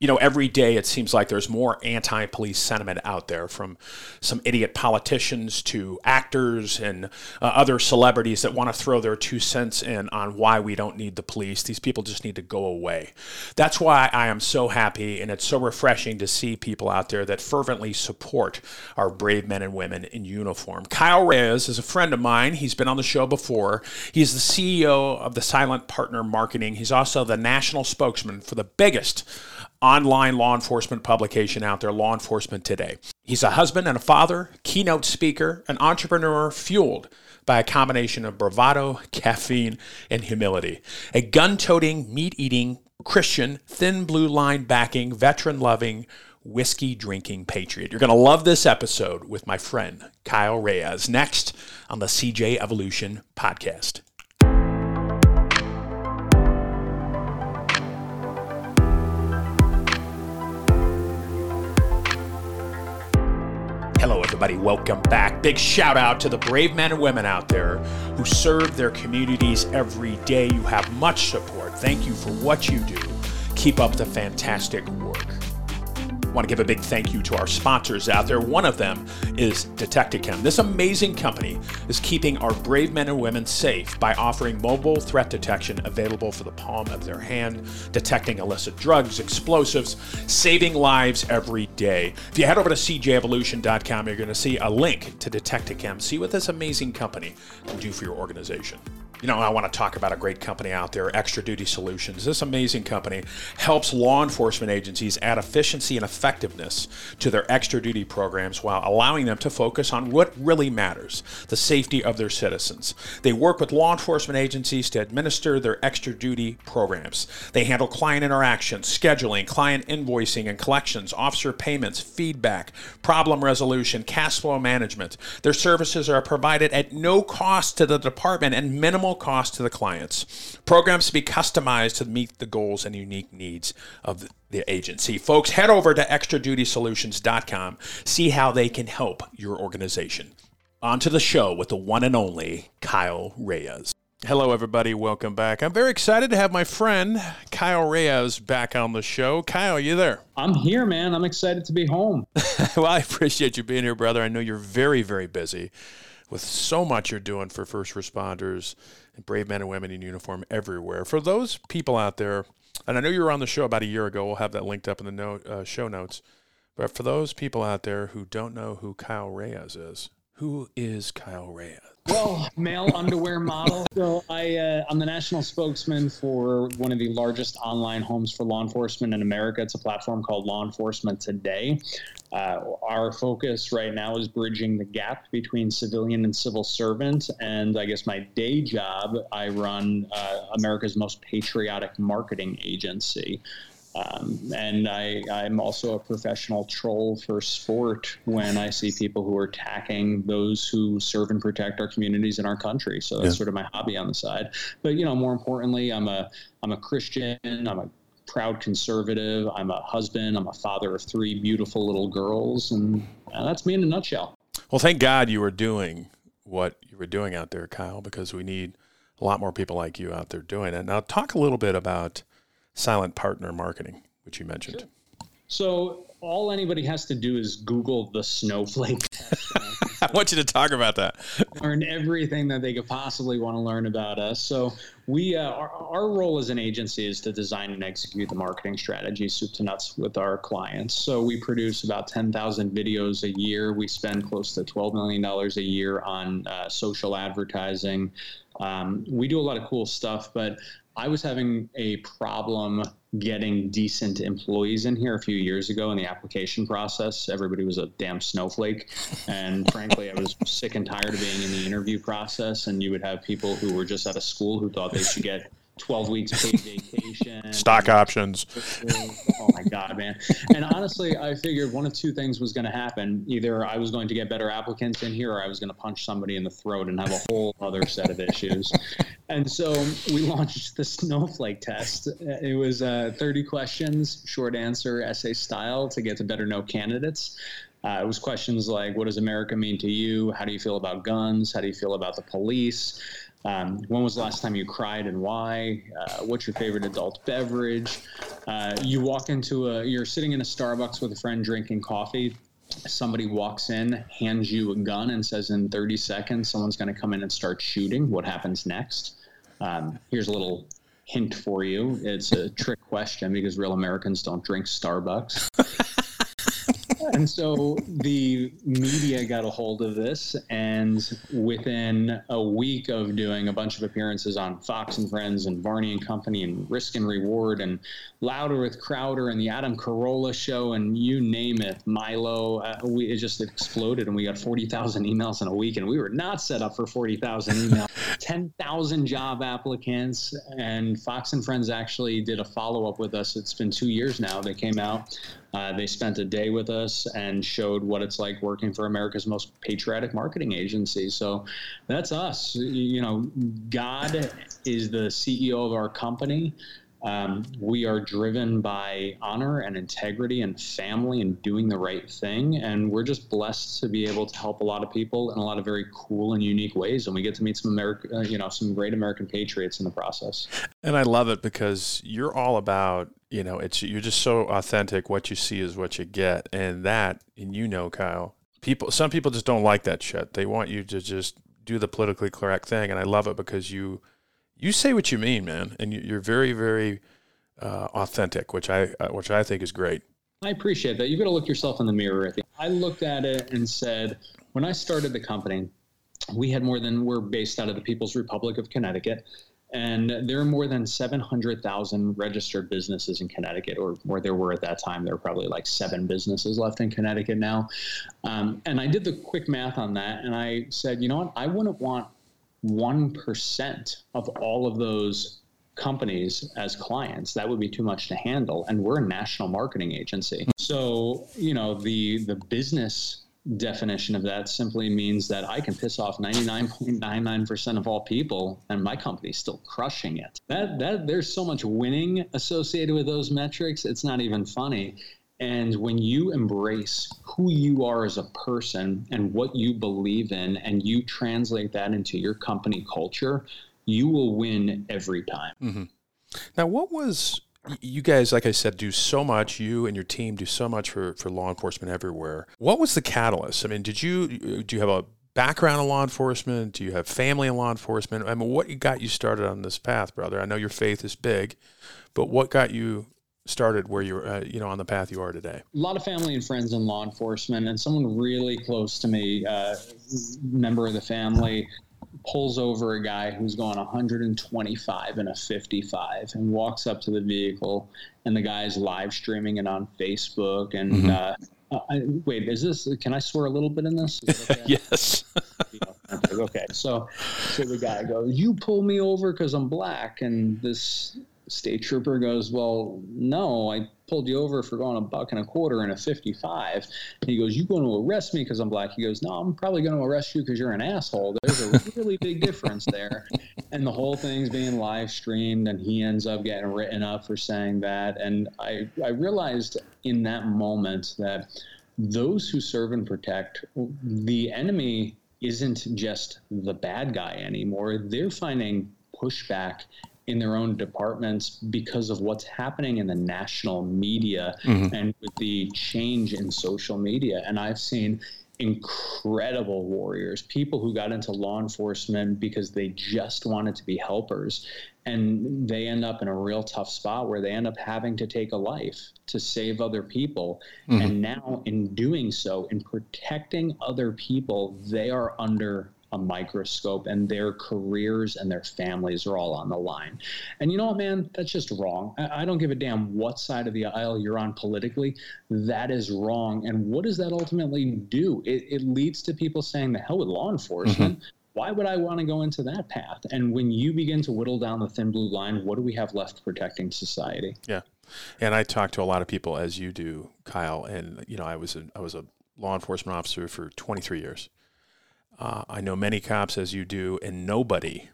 you know, every day it seems like there's more anti police sentiment out there from some idiot politicians to actors and uh, other celebrities that want to throw their two cents in on why we don't need the police. These people just need to go away. That's why I am so happy and it's so refreshing to see people out there that fervently support our brave men and women in uniform. Kyle Reyes is a friend of mine. He's been on the show before. He's the CEO of the Silent Partner Marketing. He's also the national spokesman for the biggest online law enforcement publication out there, Law Enforcement Today. He's a husband and a father, keynote speaker, an entrepreneur fueled by a combination of bravado, caffeine, and humility. A gun toting, meat eating, Christian, thin blue line backing, veteran loving, whiskey drinking patriot. You're going to love this episode with my friend Kyle Reyes next on the CJ Evolution podcast. Hello, everybody. Welcome back. Big shout out to the brave men and women out there who serve their communities every day. You have much support. Thank you for what you do. Keep up the fantastic work. Want to give a big thank you to our sponsors out there. One of them is Detectachem. This amazing company is keeping our brave men and women safe by offering mobile threat detection available for the palm of their hand, detecting illicit drugs, explosives, saving lives every day. If you head over to cjevolution.com, you're going to see a link to Detectachem. See what this amazing company can do for your organization. You know, I want to talk about a great company out there, Extra Duty Solutions. This amazing company helps law enforcement agencies add efficiency and effectiveness to their extra duty programs while allowing them to focus on what really matters the safety of their citizens. They work with law enforcement agencies to administer their extra duty programs. They handle client interactions, scheduling, client invoicing and collections, officer payments, feedback, problem resolution, cash flow management. Their services are provided at no cost to the department and minimal cost to the clients. Programs to be customized to meet the goals and unique needs of the agency. Folks, head over to extradutysolutions.com, see how they can help your organization. On to the show with the one and only Kyle Reyes. Hello, everybody. Welcome back. I'm very excited to have my friend Kyle Reyes back on the show. Kyle, are you there? I'm here, man. I'm excited to be home. well, I appreciate you being here, brother. I know you're very, very busy with so much you're doing for first responders and brave men and women in uniform everywhere. For those people out there, and I know you were on the show about a year ago, we'll have that linked up in the note, uh, show notes. But for those people out there who don't know who Kyle Reyes is, who is Kyle Reyes? Well, male underwear model. So I, uh, I'm the national spokesman for one of the largest online homes for law enforcement in America. It's a platform called Law Enforcement Today. Uh, our focus right now is bridging the gap between civilian and civil servant. And I guess my day job, I run uh, America's most patriotic marketing agency. Um, and I, I'm also a professional troll for sport when I see people who are attacking those who serve and protect our communities in our country. So that's yeah. sort of my hobby on the side. But you know, more importantly, I'm a I'm a Christian. I'm a proud conservative. I'm a husband. I'm a father of three beautiful little girls, and uh, that's me in a nutshell. Well, thank God you were doing what you were doing out there, Kyle, because we need a lot more people like you out there doing it. Now, talk a little bit about silent partner marketing, which you mentioned. Sure. So all anybody has to do is Google the snowflake I want you to talk about that. learn everything that they could possibly want to learn about us. So we, uh, our, our role as an agency is to design and execute the marketing strategy, soup to nuts, with our clients. So we produce about 10,000 videos a year. We spend close to 12 million dollars a year on uh, social advertising. Um, we do a lot of cool stuff, but I was having a problem getting decent employees in here a few years ago in the application process. Everybody was a damn snowflake. And frankly, I was sick and tired of being in the interview process. And you would have people who were just out of school who thought they should get 12 weeks paid vacation, stock options. Oh my God, man. And honestly, I figured one of two things was going to happen. Either I was going to get better applicants in here or I was going to punch somebody in the throat and have a whole other set of issues. And so we launched the snowflake test. It was uh, 30 questions, short answer, essay style to get to better know candidates. Uh, it was questions like, what does America mean to you? How do you feel about guns? How do you feel about the police? Um, when was the last time you cried and why? Uh, what's your favorite adult beverage? Uh, you walk into a, you're sitting in a Starbucks with a friend drinking coffee. Somebody walks in, hands you a gun, and says, "In 30 seconds, someone's going to come in and start shooting." What happens next? Um, here's a little hint for you. It's a trick question because real Americans don't drink Starbucks. and so the media got a hold of this, and within a week of doing a bunch of appearances on Fox and Friends and Varney and Company and Risk and Reward and Louder with Crowder and the Adam Carolla Show and you name it, Milo, uh, we, it just exploded, and we got forty thousand emails in a week, and we were not set up for forty thousand emails. Ten thousand job applicants, and Fox and Friends actually did a follow up with us. It's been two years now. They came out uh, they spent a day with us and showed what it's like working for America's most patriotic marketing agency. So that's us. You know, God is the CEO of our company. Um, we are driven by honor and integrity and family and doing the right thing. And we're just blessed to be able to help a lot of people in a lot of very cool and unique ways. And we get to meet some America, uh, you know, some great American patriots in the process. And I love it because you're all about, you know, it's you're just so authentic. What you see is what you get, and that, and you know, Kyle, people, some people just don't like that shit. They want you to just do the politically correct thing, and I love it because you you say what you mean, man, and you're very, very uh, authentic, which I uh, which I think is great. I appreciate that. You've got to look yourself in the mirror. I looked at it and said, when I started the company, we had more than we're based out of the People's Republic of Connecticut. And there are more than 700,000 registered businesses in Connecticut, or where there were at that time. There are probably like seven businesses left in Connecticut now. Um, and I did the quick math on that, and I said, you know what? I wouldn't want 1% of all of those companies as clients that would be too much to handle and we're a national marketing agency so you know the the business definition of that simply means that I can piss off 99.99% of all people and my company's still crushing it. That that there's so much winning associated with those metrics, it's not even funny. And when you embrace who you are as a person and what you believe in, and you translate that into your company culture, you will win every time. Mm-hmm. Now, what was you guys, like I said, do so much. You and your team do so much for for law enforcement everywhere. What was the catalyst? I mean, did you do you have a background in law enforcement? Do you have family in law enforcement? I mean, what got you started on this path, brother? I know your faith is big, but what got you started where you're, uh, you know, on the path you are today? A lot of family and friends in law enforcement, and someone really close to me, uh, member of the family, pulls over a guy who's going 125 in a 55 and walks up to the vehicle, and the guy's live streaming it on Facebook. And mm-hmm. uh, uh I, wait, is this? Can I swear a little bit in this? Okay? yes. okay, so so the guy goes, "You pull me over because I'm black," and this state trooper goes, Well, no, I pulled you over for going a buck and a quarter in a 55. And he goes, You going to arrest me because I'm black? He goes, No, I'm probably going to arrest you because you're an asshole. There's a really big difference there. And the whole thing's being live streamed, and he ends up getting written up for saying that. And I, I realized in that moment that those who serve and protect, the enemy isn't just the bad guy anymore. They're finding pushback in their own departments because of what's happening in the national media mm-hmm. and with the change in social media. And I've seen incredible warriors, people who got into law enforcement because they just wanted to be helpers. And they end up in a real tough spot where they end up having to take a life to save other people. Mm-hmm. And now, in doing so, in protecting other people, they are under a microscope and their careers and their families are all on the line. And you know what, man? That's just wrong. I, I, don't give a damn what side of the aisle you're on politically. That is wrong. And what does that ultimately do? It, it leads to people saying, the hell with law enforcement. Mm-hmm. Why would I want to go into that path? And when you begin to whittle down the thin blue line, what do we have left protecting society? Yeah. And I talk to a lot of people as you do, Kyle. And, you know, I was a, I was a law enforcement officer for 23 years uh, I know many cops as you do, and nobody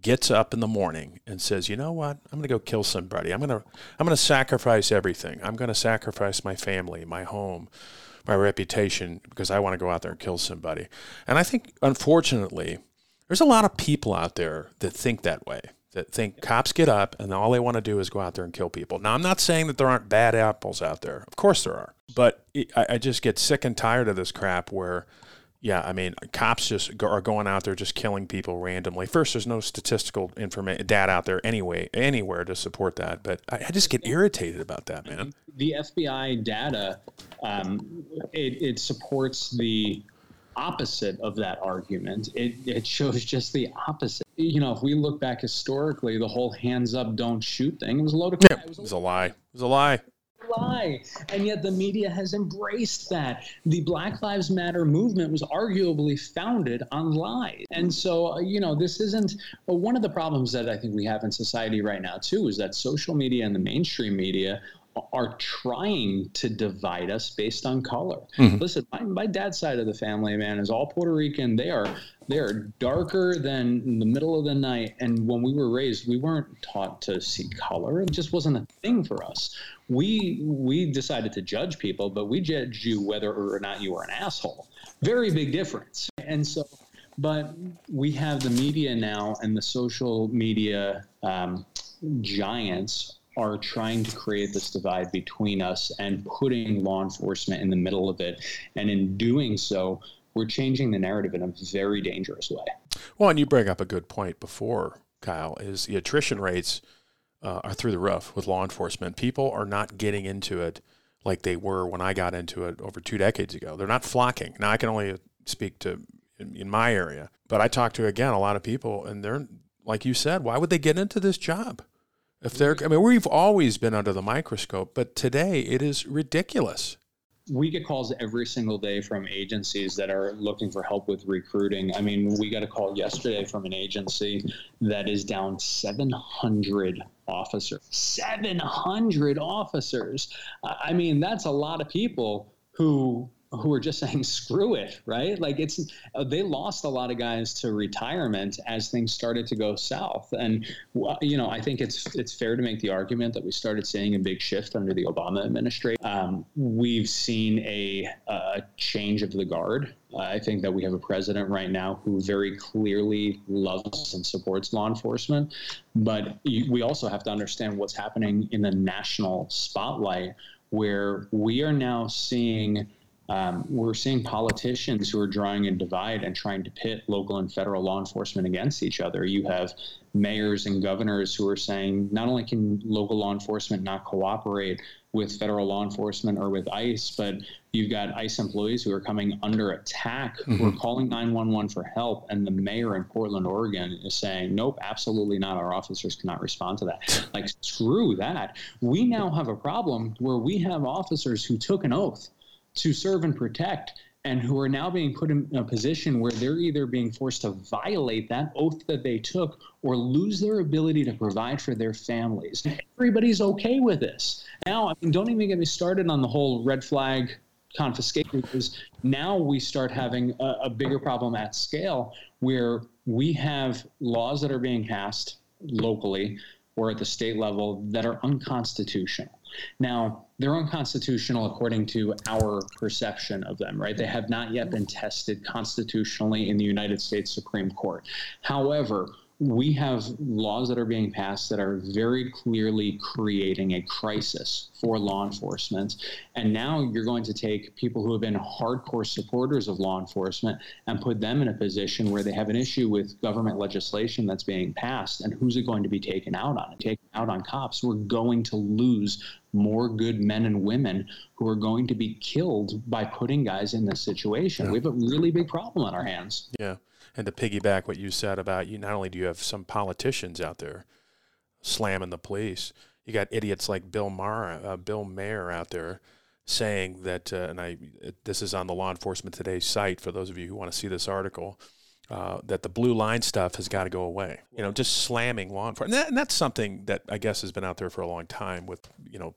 gets up in the morning and says, "You know what? I'm going to go kill somebody. I'm going to I'm going to sacrifice everything. I'm going to sacrifice my family, my home, my reputation because I want to go out there and kill somebody." And I think unfortunately, there's a lot of people out there that think that way. that think cops get up and all they want to do is go out there and kill people. Now, I'm not saying that there aren't bad apples out there. Of course there are. But I, I just get sick and tired of this crap where, yeah, I mean, cops just go, are going out there just killing people randomly. First, there's no statistical information data out there anyway, anywhere to support that. But I, I just get irritated about that, man. The FBI data, um, it, it supports the opposite of that argument. It, it shows just the opposite. You know, if we look back historically, the whole hands up, don't shoot thing it was a load of crap. Yeah, it was a lie. It was a lie lie. And yet the media has embraced that. The Black Lives Matter movement was arguably founded on lies. And so, uh, you know, this isn't well, one of the problems that I think we have in society right now, too, is that social media and the mainstream media are trying to divide us based on color. Mm-hmm. Listen, my, my, dad's side of the family, man, is all Puerto Rican. They are they are darker than in the middle of the night. And when we were raised, we weren't taught to see color. It just wasn't a thing for us. We we decided to judge people, but we judged you whether or not you were an asshole. Very big difference. And so but we have the media now and the social media um, giants are trying to create this divide between us and putting law enforcement in the middle of it. And in doing so, we're changing the narrative in a very dangerous way. Well, and you bring up a good point before, Kyle, is the attrition rates uh, are through the roof with law enforcement. People are not getting into it like they were when I got into it over two decades ago. They're not flocking. Now, I can only speak to in, in my area, but I talk to, again, a lot of people, and they're, like you said, why would they get into this job? If they're, I mean, we've always been under the microscope, but today it is ridiculous. We get calls every single day from agencies that are looking for help with recruiting. I mean, we got a call yesterday from an agency that is down 700 officers. 700 officers. I mean, that's a lot of people who who are just saying screw it right? Like it's uh, they lost a lot of guys to retirement as things started to go south. And you know i think it's it's fair to make the argument that we started seeing a big shift under the obama administration. Um, we've seen a, a, change of the guard. I think that we have a president right now who very clearly loves and supports law enforcement. But we also have to understand what's happening in the national spotlight where we are now seeing um, we're seeing politicians who are drawing a divide and trying to pit local and federal law enforcement against each other. You have mayors and governors who are saying not only can local law enforcement not cooperate with federal law enforcement or with ICE, but you've got ICE employees who are coming under attack, mm-hmm. who are calling 911 for help. And the mayor in Portland, Oregon is saying, nope, absolutely not. Our officers cannot respond to that. Like, screw that. We now have a problem where we have officers who took an oath to serve and protect and who are now being put in a position where they're either being forced to violate that oath that they took or lose their ability to provide for their families. Everybody's okay with this. Now, I mean, don't even get me started on the whole red flag confiscation because now we start having a, a bigger problem at scale where we have laws that are being passed locally or at the state level that are unconstitutional. Now, they're unconstitutional according to our perception of them, right? They have not yet been tested constitutionally in the United States Supreme Court. However, we have laws that are being passed that are very clearly creating a crisis for law enforcement. And now you're going to take people who have been hardcore supporters of law enforcement and put them in a position where they have an issue with government legislation that's being passed. And who's it going to be taken out on? Taken out on cops. We're going to lose more good men and women who are going to be killed by putting guys in this situation. Yeah. We have a really big problem on our hands. Yeah. And to piggyback what you said about you, not only do you have some politicians out there slamming the police, you got idiots like Bill Maher, uh, Bill Maher out there saying that, uh, and I, this is on the Law Enforcement Today site for those of you who want to see this article. Uh, that the blue line stuff has got to go away. You know, just slamming law enforcement, and, that, and, that's something that I guess has been out there for a long time with you know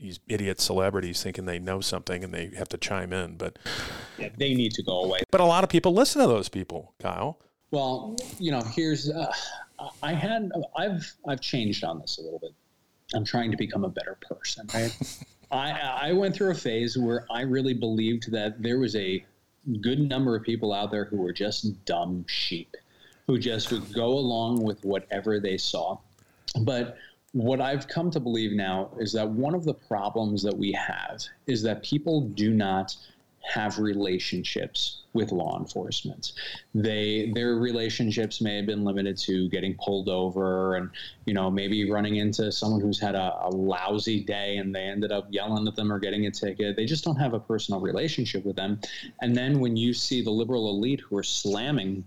these idiot celebrities thinking they know something and they have to chime in. But yeah, they need to go away. But a lot of people listen to those people, Kyle. Well, you know, here's uh, I had I've I've changed on this a little bit. I'm trying to become a better person. Right? I I went through a phase where I really believed that there was a good number of people out there who were just dumb sheep who just would go along with whatever they saw. But what I've come to believe now is that one of the problems that we have is that people do not have relationships with law enforcement. They their relationships may have been limited to getting pulled over and you know maybe running into someone who's had a, a, lousy day and they ended up yelling at them or getting a ticket. They just don't have a personal relationship with them. And then when you see the liberal elite who are slamming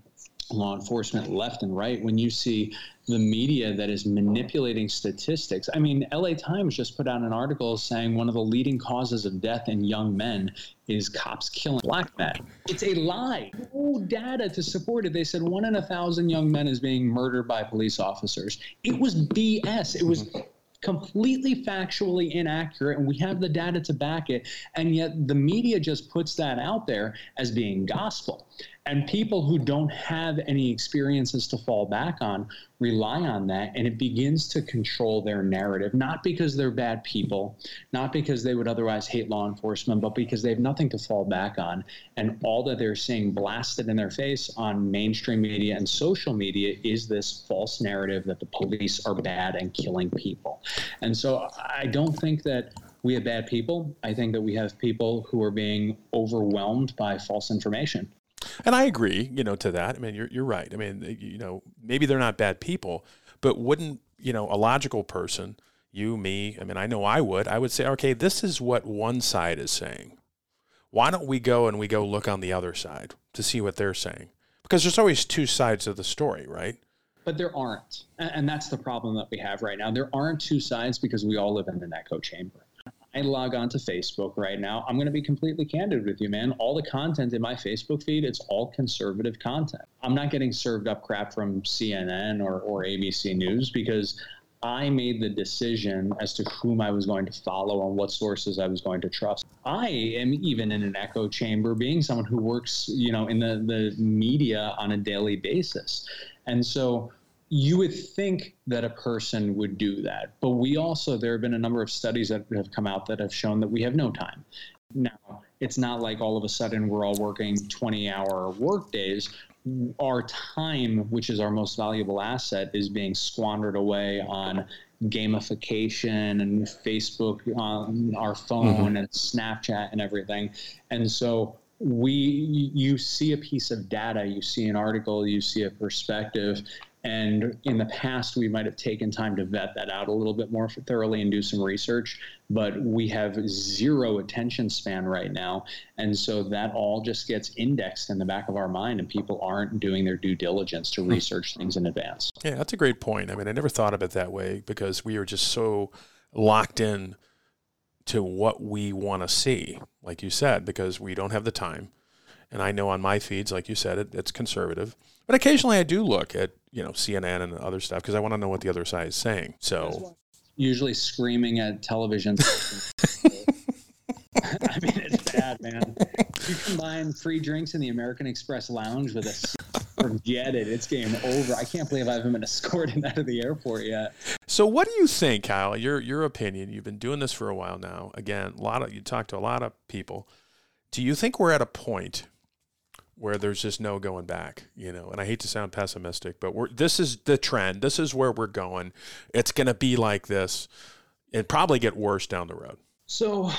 law enforcement left and right when you see the media that is manipulating statistics. I mean, LA Times just put out an article saying one of the leading causes of death in young men is cops killing black men. It's a lie. No data to support it. They said one in a thousand young men is being murdered by police officers. It was BS. It was completely factually inaccurate and we have the data to back it and yet the media just puts that out there as being gospel and people who don't have any experiences to fall back on rely on that, and it begins to control their narrative, not because they're bad people, not because they would otherwise hate law enforcement, but because they have nothing to fall back on. And all that they're seeing blasted in their face on mainstream media and social media is this false narrative that the police are bad and killing people. And so I don't think that we have bad people. I think that we have people who are being overwhelmed by false information. And I agree, you know, to that. I mean, you're you're right. I mean, you know, maybe they're not bad people, but wouldn't you know a logical person, you, me? I mean, I know I would. I would say, okay, this is what one side is saying. Why don't we go and we go look on the other side to see what they're saying? Because there's always two sides of the story, right? But there aren't, and that's the problem that we have right now. There aren't two sides because we all live in an echo chamber. I log on to Facebook right now, I'm going to be completely candid with you, man. All the content in my Facebook feed, it's all conservative content. I'm not getting served up crap from CNN or, or ABC News because I made the decision as to whom I was going to follow and what sources I was going to trust. I am even in an echo chamber, being someone who works, you know, in the, the media on a daily basis. And so you would think that a person would do that. But we also, there have been a number of studies that have come out that have shown that we have no time. Now, it's not like all of a sudden we're all working 20 hour work days. Our time, which is our most valuable asset, is being squandered away on gamification and Facebook on our phone mm-hmm. and Snapchat and everything. And so we you see a piece of data, you see an article, you see a perspective, and in the past, we might have taken time to vet that out a little bit more thoroughly and do some research, but we have zero attention span right now. And so that all just gets indexed in the back of our mind, and people aren't doing their due diligence to hmm. research things in advance. Yeah, that's a great point. I mean, I never thought of it that way because we are just so locked in to what we want to see, like you said, because we don't have the time. And I know on my feeds, like you said, it, it's conservative. But occasionally I do look at you know CNN and other stuff because I want to know what the other side is saying. So usually screaming at television. I mean, it's bad, man. You combine free drinks in the American Express lounge with a forget it. It's game over. I can't believe I haven't been escorted out of the airport yet. So, what do you think, Kyle? Your your opinion. You've been doing this for a while now. Again, a lot of you talk to a lot of people. Do you think we're at a point where there's just no going back, you know. And I hate to sound pessimistic, but we're this is the trend. This is where we're going. It's going to be like this and probably get worse down the road. So,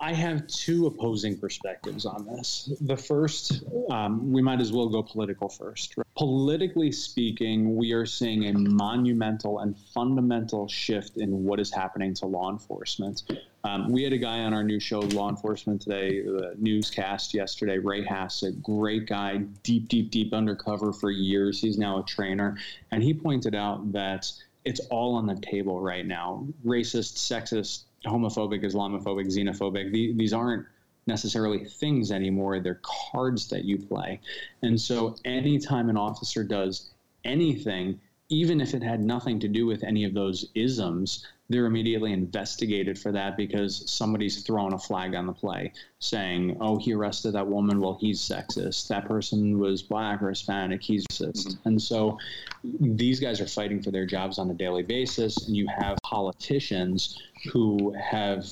I have two opposing perspectives on this. The first, um, we might as well go political first. Politically speaking, we are seeing a monumental and fundamental shift in what is happening to law enforcement. Um, we had a guy on our new show, Law Enforcement Today, the newscast yesterday, Ray Hassett, great guy, deep, deep, deep undercover for years. He's now a trainer. And he pointed out that it's all on the table right now racist, sexist, homophobic, Islamophobic, xenophobic. these aren't necessarily things anymore. They're cards that you play. And so anytime an officer does anything, even if it had nothing to do with any of those isms, they're immediately investigated for that because somebody's thrown a flag on the play saying, oh, he arrested that woman, well, he's sexist. That person was black or Hispanic, he's racist. Mm-hmm. And so these guys are fighting for their jobs on a daily basis, and you have politicians who have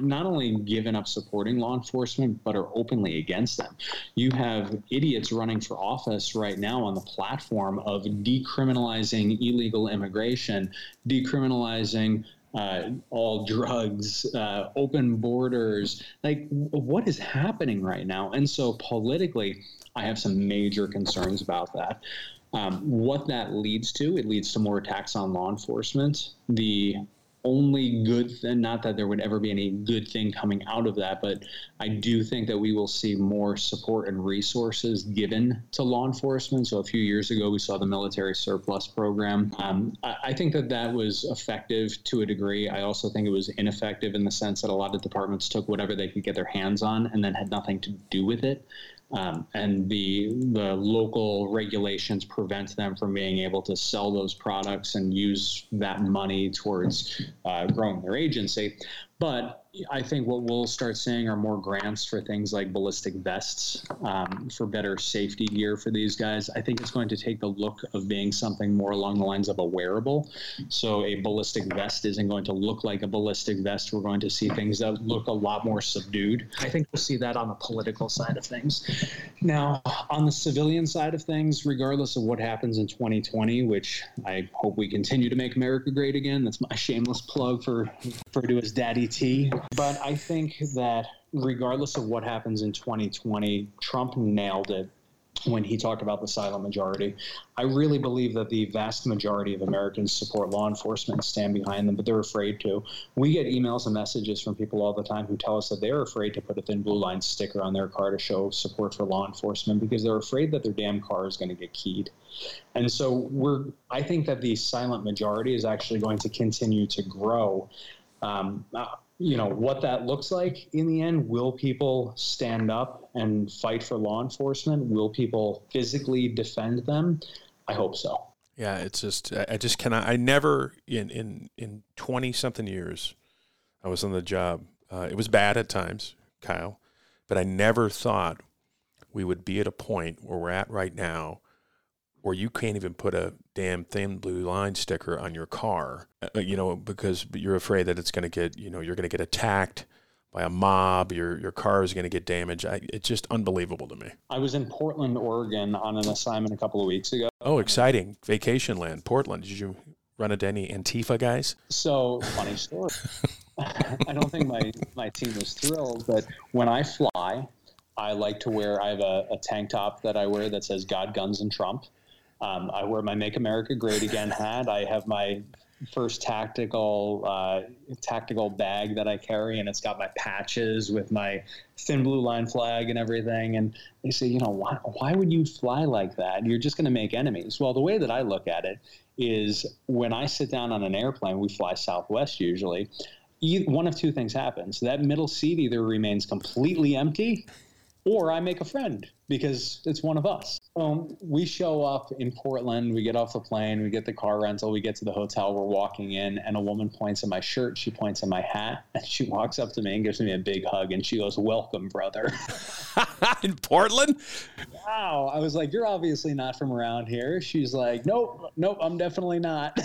not only given up supporting law enforcement, but are openly against them. You have idiots running for office right now on the platform of decriminalizing illegal immigration, decriminalizing uh, all drugs, uh, open borders. Like, what is happening right now? And so, politically, I have some major concerns about that. Um, what that leads to, it leads to more attacks on law enforcement. The only good thing, not that there would ever be any good thing coming out of that, but I do think that we will see more support and resources given to law enforcement. So a few years ago, we saw the military surplus program. Um, I, I think that that was effective to a degree. I also think it was ineffective in the sense that a lot of departments took whatever they could get their hands on and then had nothing to do with it. Um, and the the local regulations prevent them from being able to sell those products and use that money towards uh, growing their agency. But I think what we'll start seeing are more grants for things like ballistic vests um, for better safety gear for these guys. I think it's going to take the look of being something more along the lines of a wearable. So a ballistic vest isn't going to look like a ballistic vest. We're going to see things that look a lot more subdued. I think we'll see that on the political side of things. Now, on the civilian side of things, regardless of what happens in 2020, which I hope we continue to make America great again. That's my shameless plug for for to his daddy But I think that regardless of what happens in 2020, Trump nailed it when he talked about the silent majority. I really believe that the vast majority of Americans support law enforcement and stand behind them, but they're afraid to. We get emails and messages from people all the time who tell us that they're afraid to put a thin blue line sticker on their car to show support for law enforcement because they're afraid that their damn car is going to get keyed. And so we're I think that the silent majority is actually going to continue to grow. Um, you know what that looks like in the end will people stand up and fight for law enforcement? Will people physically defend them? I hope so. Yeah it's just i just cannot i never in in in 20 something years i was on the job. Uh, it was bad at times kyle but i never thought we would be at a point where we're at right now where you can't even put a damn thin blue line sticker on your car, uh, you know, because you're afraid that it's going to get, you know, you're going to get attacked by a mob, your your car is going to get damaged. I, it's just unbelievable to me. I was in Portland, Oregon on an assignment a couple of weeks ago. Oh, exciting. Vacation land, Portland. Did you run into any Antifa guys? So, funny story. I don't think my, my team was thrilled, but when I fly, I like to wear, I have a, a tank top that I wear that says God, Guns, and Trump. Um, I wear my "Make America Great Again" hat. I have my first tactical uh, tactical bag that I carry, and it's got my patches with my thin blue line flag and everything. And they say, you know, why why would you fly like that? You're just going to make enemies. Well, the way that I look at it is when I sit down on an airplane, we fly Southwest usually. One of two things happens: that middle seat either remains completely empty, or I make a friend because it's one of us. Um, we show up in Portland, we get off the plane, we get the car rental, we get to the hotel, we're walking in, and a woman points at my shirt, she points at my hat, and she walks up to me and gives me a big hug, and she goes, Welcome, brother. in Portland? Wow. I was like, You're obviously not from around here. She's like, Nope, nope, I'm definitely not.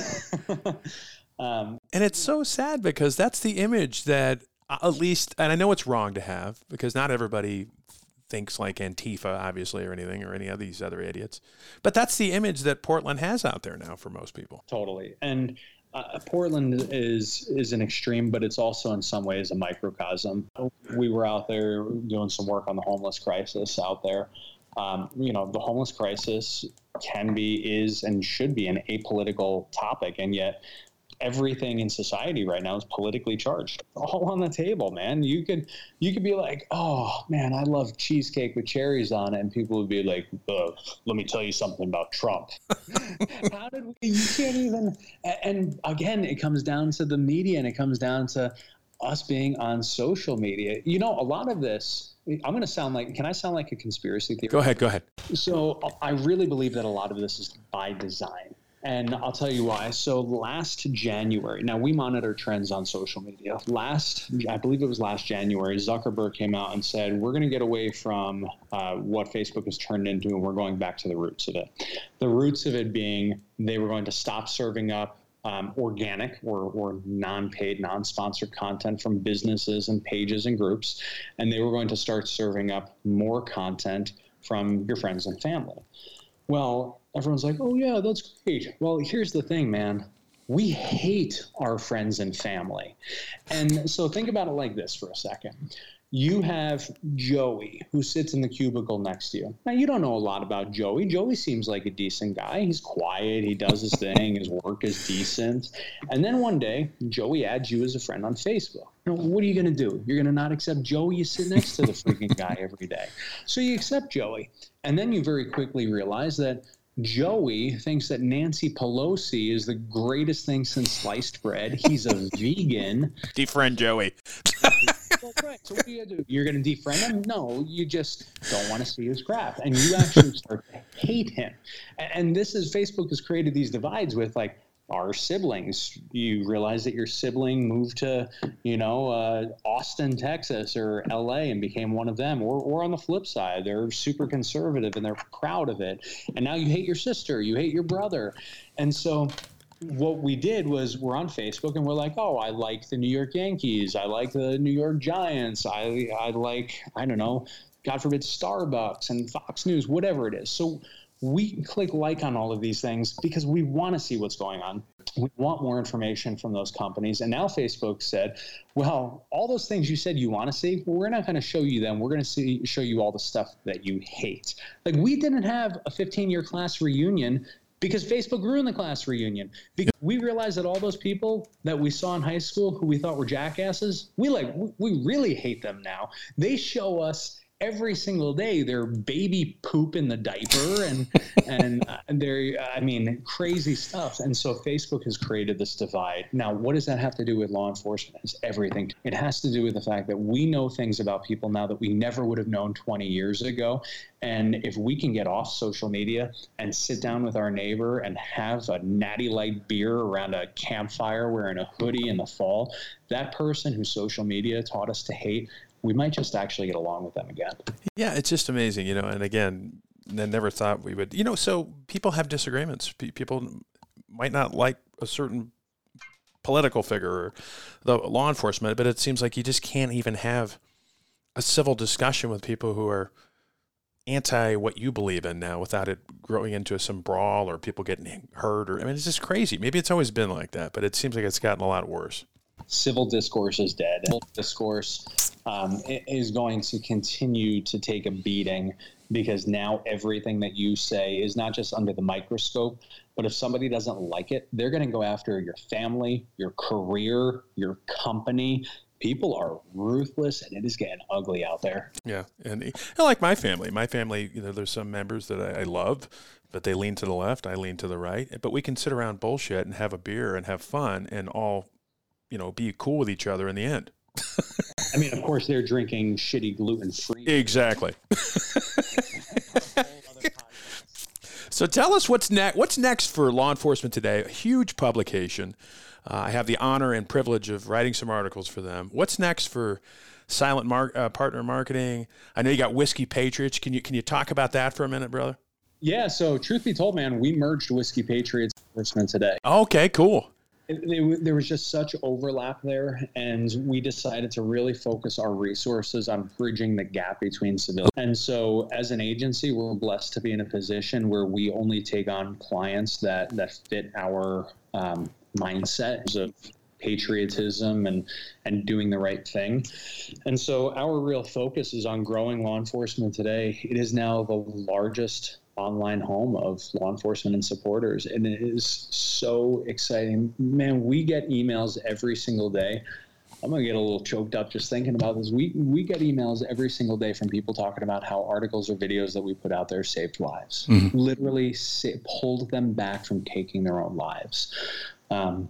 um, and it's so sad because that's the image that at least, and I know it's wrong to have because not everybody thinks like Antifa, obviously, or anything, or any of these other idiots. But that's the image that Portland has out there now for most people. Totally. And uh, Portland is is an extreme, but it's also in some ways a microcosm. We were out there doing some work on the homeless crisis out there. Um, you know, the homeless crisis can be, is, and should be an apolitical topic, and yet everything in society right now is politically charged. All on the table, man. You could you could be like, oh man, I love cheesecake with cherries on it, and people would be like, let me tell you something about Trump. How did we? You can't even. And again, it comes down to the media, and it comes down to us being on social media. You know, a lot of this. I'm going to sound like. Can I sound like a conspiracy theorist? Go ahead. Go ahead. So I really believe that a lot of this is by design and I'll tell you why. So last January, now we monitor trends on social media. Last, I believe it was last January, Zuckerberg came out and said, we're going to get away from uh, what Facebook has turned into and we're going back to the roots of it. The roots of it being they were going to stop serving up um, organic or, or non paid, non sponsored content from businesses and pages and groups. And they were going to start serving up more content from your friends and family. Well, everyone's like, oh, yeah, that's great. Well, here's the thing, man. We hate our friends and family. And so think about it like this for a second you have Joey who sits in the cubicle next to you. Now, you don't know a lot about Joey. Joey seems like a decent guy. He's quiet, he does his thing, his work is decent. And then one day, Joey adds you as a friend on Facebook. Now, what are you going to do? You're going to not accept Joey? You sit next to the freaking guy every day. So you accept Joey. And then you very quickly realize that Joey thinks that Nancy Pelosi is the greatest thing since sliced bread. He's a vegan. Defriend Joey. So what do you do? You're gonna defriend him? No, you just don't want to see his crap, and you actually start to hate him. And this is Facebook has created these divides with like our siblings. You realize that your sibling moved to, you know, uh, Austin, Texas, or L.A. and became one of them, or or on the flip side, they're super conservative and they're proud of it, and now you hate your sister, you hate your brother, and so what we did was we're on Facebook and we're like, oh, I like the New York Yankees, I like the New York Giants, I I like I don't know, God forbid Starbucks and Fox News, whatever it is. So we click like on all of these things because we want to see what's going on. We want more information from those companies. And now Facebook said, well, all those things you said you want to see, well, we're not going to show you them. We're going to see show you all the stuff that you hate. Like we didn't have a 15 year class reunion because Facebook ruined the class reunion. Because we realized that all those people that we saw in high school who we thought were jackasses, we like we really hate them now. They show us every single day they're baby poop in the diaper and and uh, they're I mean crazy stuff. And so Facebook has created this divide. Now, what does that have to do with law enforcement? It's everything. It has to do with the fact that we know things about people now that we never would have known 20 years ago. And if we can get off social media and sit down with our neighbor and have a natty light beer around a campfire wearing a hoodie in the fall, that person who social media taught us to hate we might just actually get along with them again. Yeah, it's just amazing, you know. And again, I never thought we would, you know. So people have disagreements. People might not like a certain political figure or the law enforcement, but it seems like you just can't even have a civil discussion with people who are anti what you believe in now without it growing into some brawl or people getting hurt or I mean it's just crazy. Maybe it's always been like that, but it seems like it's gotten a lot worse civil discourse is dead. Civil discourse um, is going to continue to take a beating because now everything that you say is not just under the microscope, but if somebody doesn't like it, they're going to go after your family, your career, your company. People are ruthless, and it is getting ugly out there. Yeah, and, like my family, my family, you know, there's some members that I, I love, but they lean to the left, I lean to the right. But we can sit around bullshit and have a beer and have fun and all you know, be cool with each other in the end. I mean, of course, they're drinking shitty gluten free. Exactly. so tell us what's next. What's next for law enforcement today? A huge publication. Uh, I have the honor and privilege of writing some articles for them. What's next for Silent Mar- uh, Partner Marketing? I know you got Whiskey Patriots. Can you can you talk about that for a minute, brother? Yeah. So, truth be told, man, we merged Whiskey Patriots enforcement today. Okay. Cool there was just such overlap there, and we decided to really focus our resources on bridging the gap between civilians. And so, as an agency, we're blessed to be in a position where we only take on clients that that fit our um, mindset of patriotism and and doing the right thing. And so our real focus is on growing law enforcement today. It is now the largest online home of law enforcement and supporters. And it is so exciting. Man, we get emails every single day. I'm gonna get a little choked up just thinking about this. We we get emails every single day from people talking about how articles or videos that we put out there saved lives, mm-hmm. literally sa- pulled them back from taking their own lives. Um,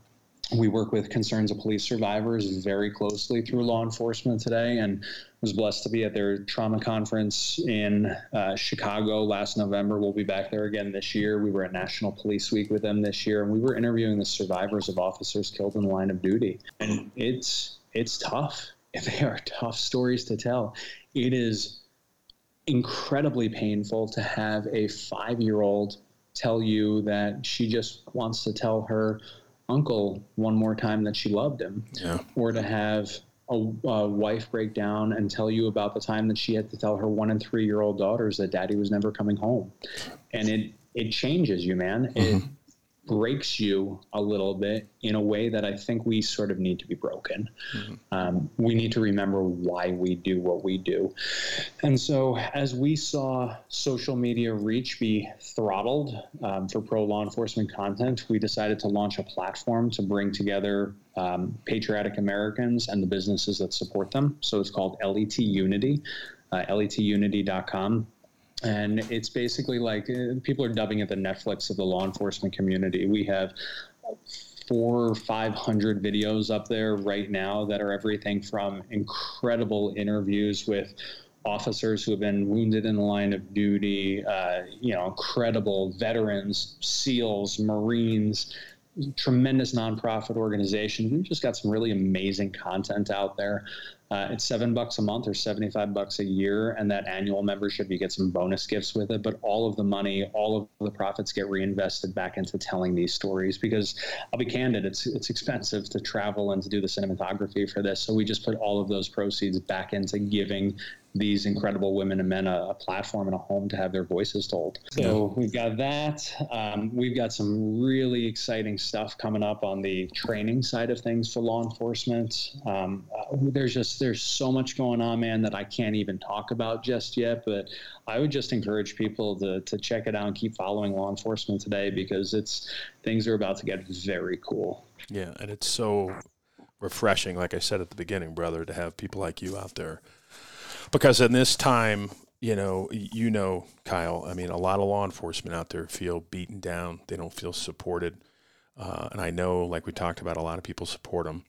we work with concerns of police survivors very closely through law enforcement today and was blessed to be at their trauma conference in uh, chicago last november. We'll be back there again this year. We were at national police week with them this year and we were interviewing the survivors of officers killed in the line of duty. And it's it's tough. They are tough stories to tell. It is incredibly painful to have a five year old tell you that she just wants to tell her uncle one more time that she loved him, Yeah. or to have a, a wife break down and tell you about the time that she had to tell her one and three year old daughters that daddy was never coming home, and it it changes you, man. It mm-hmm. Breaks you a little bit in a way that I think we sort of need to be broken. Um, we need to remember why we do what we do. And so, as we saw social media reach be throttled um, for pro law enforcement content, we decided to launch a platform to bring together um, patriotic Americans and the businesses that support them. So, it's called LET Unity, uh, letunity.com and it's basically like uh, people are dubbing it the Netflix of the law enforcement community. We have four or five hundred videos up there right now that are everything from incredible interviews with officers who have been wounded in the line of duty, uh, you know, incredible veterans, SEALs, Marines, tremendous nonprofit organizations. We've just got some really amazing content out there. Uh, it's seven bucks a month or 75 bucks a year. And that annual membership, you get some bonus gifts with it. But all of the money, all of the profits get reinvested back into telling these stories because I'll be candid, it's, it's expensive to travel and to do the cinematography for this. So we just put all of those proceeds back into giving these incredible women and men a, a, platform and a home to have their voices told. So we've got that. Um, we've got some really exciting stuff coming up on the training side of things for law enforcement. Um, uh, there's just there's so much going on, man, that I can't even talk about just yet. But I would just encourage people to to check it out and keep following law enforcement today because it's things are about to get very cool. Yeah, and it's so refreshing, like I said at the beginning, brother, to have people like you out there because in this time, you know, you know, Kyle. I mean, a lot of law enforcement out there feel beaten down. They don't feel supported, uh, and I know, like we talked about, a lot of people support them.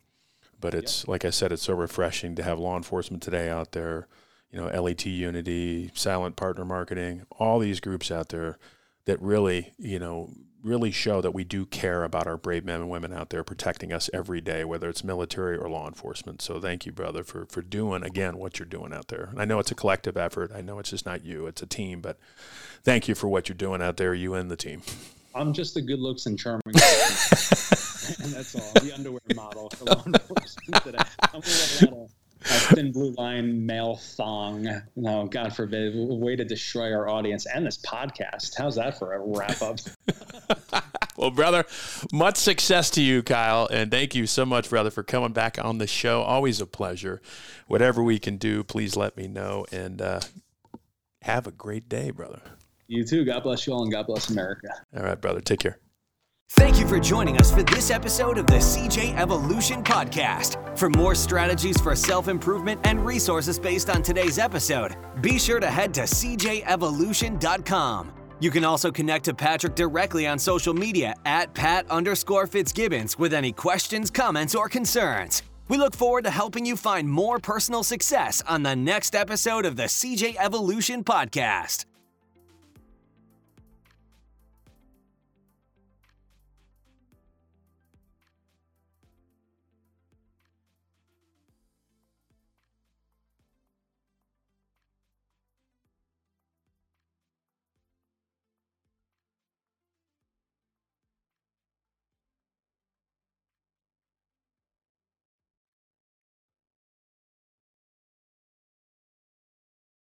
But it's like I said, it's so refreshing to have law enforcement today out there. You know, LET Unity, Silent Partner Marketing, all these groups out there that really, you know, really show that we do care about our brave men and women out there protecting us every day, whether it's military or law enforcement. So thank you, brother, for, for doing, again, what you're doing out there. And I know it's a collective effort. I know it's just not you, it's a team, but thank you for what you're doing out there, you and the team. I'm just the good looks and charming. and that's all. The underwear model for law enforcement today. I'm a thin blue line male thong. No, God forbid. Way to destroy our audience and this podcast. How's that for a wrap up? well, brother, much success to you, Kyle. And thank you so much, brother, for coming back on the show. Always a pleasure. Whatever we can do, please let me know. And uh, have a great day, brother. You too. God bless you all and God bless America. All right, brother. Take care. Thank you for joining us for this episode of the CJ Evolution Podcast. For more strategies for self improvement and resources based on today's episode, be sure to head to cjevolution.com. You can also connect to Patrick directly on social media at Pat underscore Fitzgibbons with any questions, comments, or concerns. We look forward to helping you find more personal success on the next episode of the CJ Evolution Podcast.